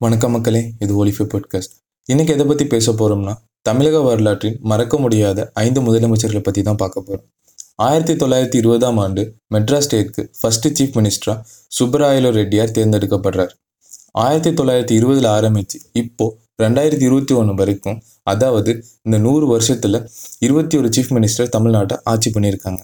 வணக்கம் மக்களே இது ஒலிஃபி பாட்காஸ்ட் இன்னைக்கு எதை பற்றி பேச போகிறோம்னா தமிழக வரலாற்றின் மறக்க முடியாத ஐந்து முதலமைச்சர்களை பற்றி தான் பார்க்க போகிறோம் ஆயிரத்தி தொள்ளாயிரத்தி இருபதாம் ஆண்டு மெட்ராஸ் ஸ்டேட்க்கு ஃபர்ஸ்ட் சீஃப் மினிஸ்டராக சுப்பராயலு ரெட்டியார் தேர்ந்தெடுக்கப்படுறார். ஆயிரத்தி தொள்ளாயிரத்தி இருபதில் ஆரம்பித்து இப்போ ரெண்டாயிரத்தி இருபத்தி ஒன்று வரைக்கும் அதாவது இந்த நூறு வருஷத்தில் இருபத்தி ஒரு சீஃப் மினிஸ்டர் தமிழ்நாட்டை ஆட்சி பண்ணியிருக்காங்க.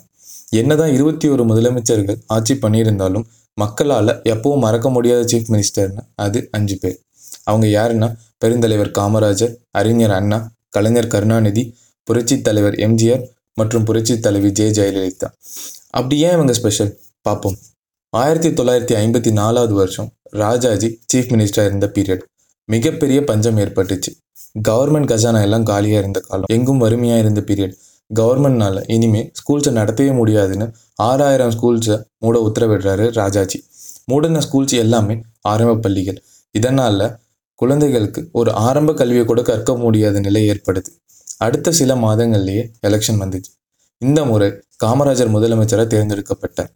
என்னதான் இருபத்தி ஒரு முதலமைச்சர்கள் ஆட்சி பண்ணியிருந்தாலும் மக்களால் எப்பவும் மறக்க முடியாத சீஃப் மினிஸ்டர்னு அது அஞ்சு பேர். அவங்க யாருன்னா? பெருந்தலைவர் காமராஜர் அறிஞர் அண்ணா கலைஞர் கருணாநிதி புரட்சி தலைவர் எம்ஜிஆர் மற்றும் புரட்சி தலைவி ஜெ ஜெயலலிதா. அப்படி ஏன் இவங்க ஸ்பெஷல் பார்ப்போம் ஆயிரத்தி தொள்ளாயிரத்தி ஐம்பத்தி நாலாவது வருஷம் ராஜாஜி சீஃப் மினிஸ்டராக இருந்த பீரியட் மிகப்பெரிய பஞ்சம் ஏற்பட்டுச்சு. கவர்மெண்ட் கஜானா எல்லாம் காலியாக இருந்த காலம். எங்கும் வறுமையாக இருந்த பீரியட் கவர்மெண்ட்னால இனிமே ஸ்கூல்ஸை நடத்தவே முடியாதுன்னு ஆறாயிரம் ஸ்கூல்ஸை மூட உத்தரவிடுறாரு ராஜாஜி. மூடின ஸ்கூல்ஸ் எல்லாமே ஆரம்ப பள்ளிகள். இதனால் குழந்தைகளுக்கு ஒரு ஆரம்ப கல்வியை கூட கற்க முடியாத நிலை ஏற்படுது. அடுத்த சில மாதங்கள்லேயே எலெக்ஷன் வந்துச்சு. இந்த முறை காமராஜர் முதலமைச்சராக தேர்ந்தெடுக்கப்பட்டார்.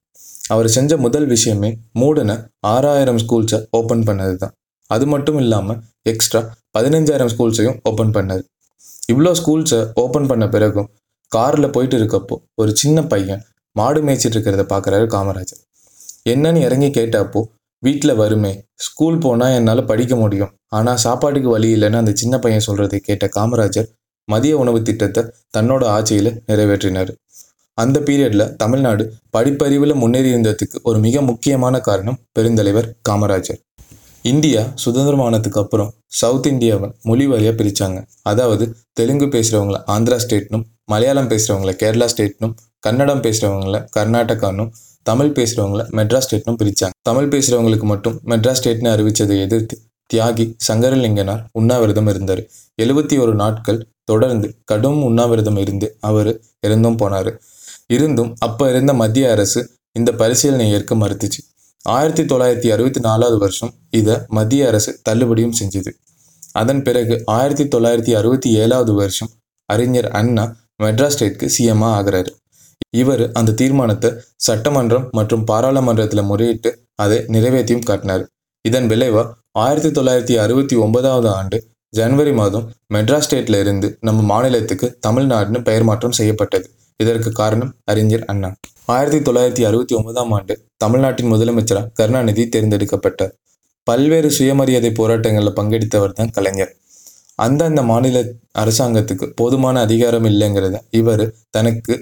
அவர் செஞ்ச முதல் விஷயமே மூடின ஆறாயிரம் ஸ்கூல்ஸை ஓப்பன் பண்ணது தான் அது மட்டும் இல்லாமல் எக்ஸ்ட்ரா பதினஞ்சாயிரம் ஸ்கூல்ஸையும் ஓப்பன் பண்ணார் இவ்வளோ ஸ்கூல்ஸை ஓப்பன் பண்ண பிறகும் காரில் போயிட்டு இருக்கப்போ ஒரு சின்ன பையன் மாடு மேய்ச்சிட்டு இருக்கிறத பார்க்குறாரு காமராஜர். என்னன்னு இறங்கி கேட்டப்போ வீட்டில் வருமே ஸ்கூல் போனால் என்னால் படிக்க முடியும். ஆனால் சாப்பாட்டுக்கு வழி இல்லைன்னு அந்த சின்ன பையன் சொல்கிறதை கேட்ட காமராஜர் மதிய உணவு திட்டத்தை தன்னோட ஆட்சியில் நிறைவேற்றினார். அந்த பீரியடில் தமிழ்நாடு படிப்பறிவில் முன்னேறி இருந்ததுக்கு ஒரு மிக முக்கியமான காரணம் பெருந்தலைவர் காமராஜர். இந்தியா சுதந்திரமானதுக்கு அப்புறம் சவுத் இந்தியாவை மொழி வழியாக பிரித்தாங்க அதாவது தெலுங்கு பேசுகிறவங்கள ஆந்திரா ஸ்டேட்னும் மலையாளம் பேசுகிறவங்கள கேரளா ஸ்டேட்னும் கன்னடம் பேசுகிறவங்கள கர்நாடகானும் தமிழ் பேசுகிறவங்கள மெட்ராஸ் ஸ்டேட்னும் பிரித்தாங்க தமிழ் பேசுகிறவங்களுக்கு மட்டும் மெட்ராஸ் ஸ்டேட்னு அறிவித்ததை எதிர்த்து தியாகி சங்கரலிங்கனார் உண்ணாவிரதம் இருந்தார். எழுபத்தி ஒரு நாட்கள் தொடர்ந்து கடும் உண்ணாவிரதம் இருந்து அவர் இறந்தும் போனார். இருந்தும் அப்போ இருந்த மத்திய அரசு இந்த பரிசீலனை ஏற்க மறுத்துச்சு. ஆயிரத்தி தொள்ளாயிரத்தி அறுபத்தி நாலாவது வருஷம் இதை மத்திய அரசு தள்ளுபடியும் செஞ்சுது. அதன் பிறகு ஆயிரத்தி தொள்ளாயிரத்தி அறுபத்தி ஏழாவது வருஷம் அறிஞர் அண்ணா மெட்ராஸ் ஸ்டேட்க்கு சிஎம்மா ஆகிறாரு. இவர் அந்த தீர்மானத்தை சட்டமன்றம் மற்றும் பாராளுமன்றத்தில் முறையிட்டு அதை நிறைவேற்றியும் காட்டினார். இதன் விளைவா ஆயிரத்தி தொள்ளாயிரத்தி அறுபத்தி ஒன்பதாவது ஆண்டு ஜனவரி மாதம் மெட்ராஸ் ஸ்டேட்ல இருந்து நம்ம மாநிலத்துக்கு தமிழ்நாடுன்னு பெயர் மாற்றம் செய்யப்பட்டது. இதற்கு காரணம் அறிஞர் அண்ணா. ஆயிரத்தி தொள்ளாயிரத்தி அறுபத்தி ஒன்பதாம் ஆண்டு தமிழ்நாட்டின் முதலமைச்சராக கருணாநிதி தேர்ந்தெடுக்கப்பட்டார். பல்வேறு சுயமரியாதை போராட்டங்களில் பங்கெடுத்தவர் தான் கலைஞர். அந்தந்த மாநில அரசாங்கத்துக்கு போதுமான அதிகாரம் இல்லைங்கிறத இவர் தனக்கு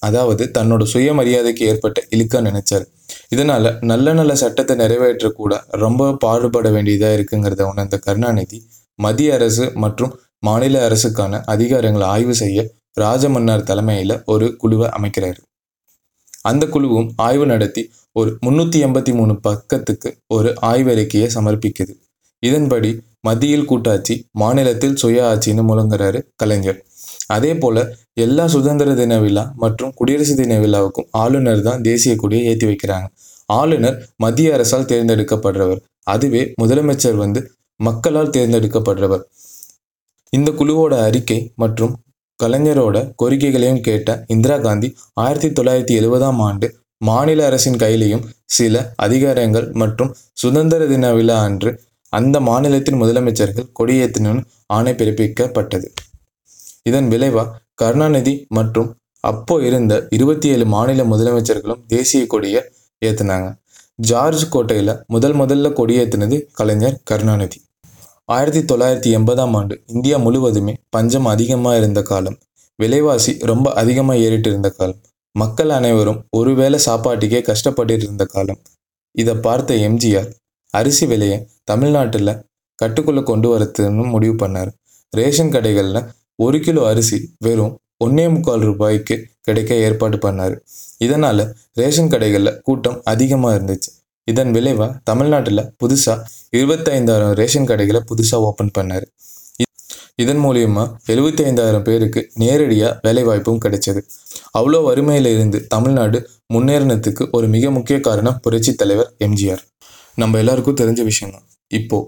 அதாவது தன்னோட சுயமரியாதைக்கு ஏற்பட்ட இழுக்க நினைச்சார். இதனால நல்ல நல்ல சட்டத்தை நிறைவேற்ற கூட ரொம்ப பாடுபட வேண்டியதாக இருக்குங்கிறத உணர்ந்த கருணாநிதி மத்திய அரசு மற்றும் மாநில அரசுக்கான அதிகாரங்களை ஆய்வு செய்ய ராஜமன்னார் தலைமையில் ஒரு குழுவை அமைக்கிறார். அந்த குழுவும் ஆய்வு நடத்தி ஒரு முன்னூற்றி எண்பத்தி மூணு பக்கத்துக்கு ஒரு ஆய்வறிக்கையை சமர்ப்பிக்குது. இதன்படி மத்தியில் கூட்டாட்சி மாநிலத்தில் சுய ஆட்சின்னு முழங்குறாரு கலைஞர். அதே போல எல்லா சுதந்திர தின விழா மற்றும் குடியரசு தின விழாவுக்கும் ஆளுநர் தான் தேசிய கொடியை ஏற்றி வைக்கிறாங்க. ஆளுநர் மத்திய அரசால் தேர்ந்தெடுக்கப்படுறவர். அதுவே முதலமைச்சர் வந்து மக்களால் தேர்ந்தெடுக்கப்படுறவர். இந்த குழுவோட அறிக்கை மற்றும் கலைஞரோட கோரிக்கைகளையும் கேட்ட இந்திரா காந்தி ஆயிரத்தி தொள்ளாயிரத்தி எழுபதாம் ஆண்டு மாநில அரசின் கையிலையும் சில அதிகாரங்கள் மற்றும் சுதந்திர தின விழா அன்று அந்த மாநிலத்தின் முதலமைச்சர்கள் கொடியேற்றணும்னு ஆணை பிறப்பிக்கப்பட்டது. இதன் விளைவா கருணாநிதி மற்றும் அப்போ இருந்த இருபத்தி ஏழு மாநில முதலமைச்சர்களும் தேசிய கொடியை ஏற்றினாங்க. ஜார்ஜ் கோட்டையில் முதல் முதல்ல கொடியேற்றினது கலைஞர் கருணாநிதி. ஆயிரத்தி தொள்ளாயிரத்தி எண்பதாம் ஆண்டு இந்தியா முழுவதுமே பஞ்சம் அதிகமாக இருந்த காலம் விலைவாசி ரொம்ப அதிகமாக ஏறிட்டு இருந்த காலம் மக்கள் அனைவரும் ஒருவேளை சாப்பாட்டுக்கே கஷ்டப்பட்டு இருந்த காலம். இதை பார்த்த எம்ஜிஆர் அரிசி விலையை தமிழ்நாட்டில் கட்டுக்குள்ளே கொண்டு வரதுன்னு முடிவு பண்ணார். ரேஷன் கடைகளில் ஒரு கிலோ அரிசி வெறும் ஒன்னே முக்கால் ரூபாய்க்கு கிடைக்க ஏற்பாடு பண்ணார். இதனால் ரேஷன் கடைகளில் கூட்டம் அதிகமாக இருந்துச்சு. இதன் விளைவா தமிழ்நாட்டில் புதுசாக இருபத்தைந்தாயிரம் ரேஷன் கடைகளை புதுசாக ஓப்பன் பண்ணார். இதன் மூலியமாக எழுபத்தி ஐந்தாயிரம் பேருக்கு நேரடியாக வேலைவாய்ப்பும் கிடைச்சது. அவ்வளோ வறுமையில் இருந்து தமிழ்நாடு முன்னேறினத்துக்கு ஒரு மிக முக்கிய காரணம் புரட்சி தலைவர் எம்ஜிஆர். நம்ம எல்லாருக்கும் தெரிஞ்ச விஷயம் தான்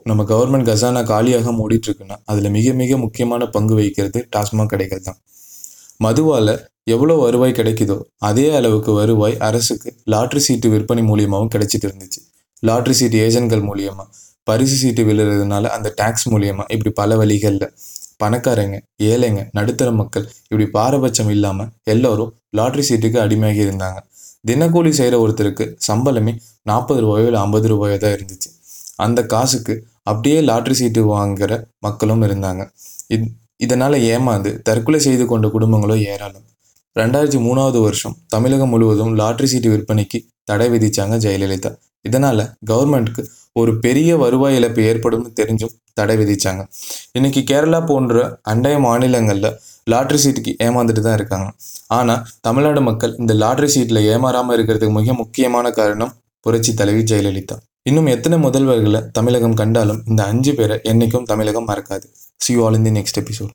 நம்ம கவர்மெண்ட் கசானா காலியாக மூடிட்டு இருக்குன்னா மிக மிக முக்கியமான பங்கு வகிக்கிறது டாஸ்மாக் கடைகள் தான் மதுவால் எவ்வளோ வருவாய் கிடைக்குதோ அதே அளவுக்கு வருவாய் அரசுக்கு லாட்ரி சீட்டு விற்பனை மூலியமாகவும் கிடைச்சிட்டு இருந்துச்சு. லாட்ரி சீட்டு ஏஜென்ட்கள் மூலியமாக பரிசு சீட்டு விழுறதுனால அந்த டேக்ஸ் மூலியமாக இப்படி பல வழிகளில் பணக்காரங்க ஏழைங்க நடுத்தர மக்கள் இப்படி பாரபட்சம் இல்லாமல் எல்லோரும் லாட்ரி சீட்டுக்கு அடிமையாகி இருந்தாங்க. தினக்கூலி செய்கிற ஒருத்தருக்கு சம்பளமே நாற்பது ரூபாயோ இல்லை ஐம்பது ரூபாயோ தான் இருந்துச்சு. அந்த காசுக்கு அப்படியே லாட்ரி சீட்டு வாங்குகிற மக்களும் இருந்தாங்க. இத் இதனால் ஏமாந்து தற்கொலை செய்து கொண்ட குடும்பங்களும் ஏராளம். ரெண்டாயிரத்தி மூணாவது வருஷம் தமிழகம் முழுவதும் லாட்ரி சீட்டு விற்பனைக்கு தடை விதிச்சாங்க ஜெயலலிதா. இதனால் கவர்மெண்ட்டுக்கு ஒரு பெரிய வருவாய் இழப்பு ஏற்படும்னு தெரிஞ்சும் தடை விதிச்சாங்க. இன்னைக்கு கேரளா போன்ற அண்டைய மாநிலங்களில் லாட்ரி சீட்டுக்கு ஏமாந்துட்டு தான் இருக்காங்க. ஆனால் தமிழ்நாடு மக்கள் இந்த லாட்ரி சீட்டில் ஏமாறாமல் இருக்கிறதுக்கு மிக முக்கியமான காரணம் புரட்சி தலைவி ஜெயலலிதா. இன்னும் எத்தனை முதல்வர்களை தமிழகம் கண்டாலும் இந்த அஞ்சு பேரை என்றைக்கும் தமிழகம் மறக்காது. See all in the next episode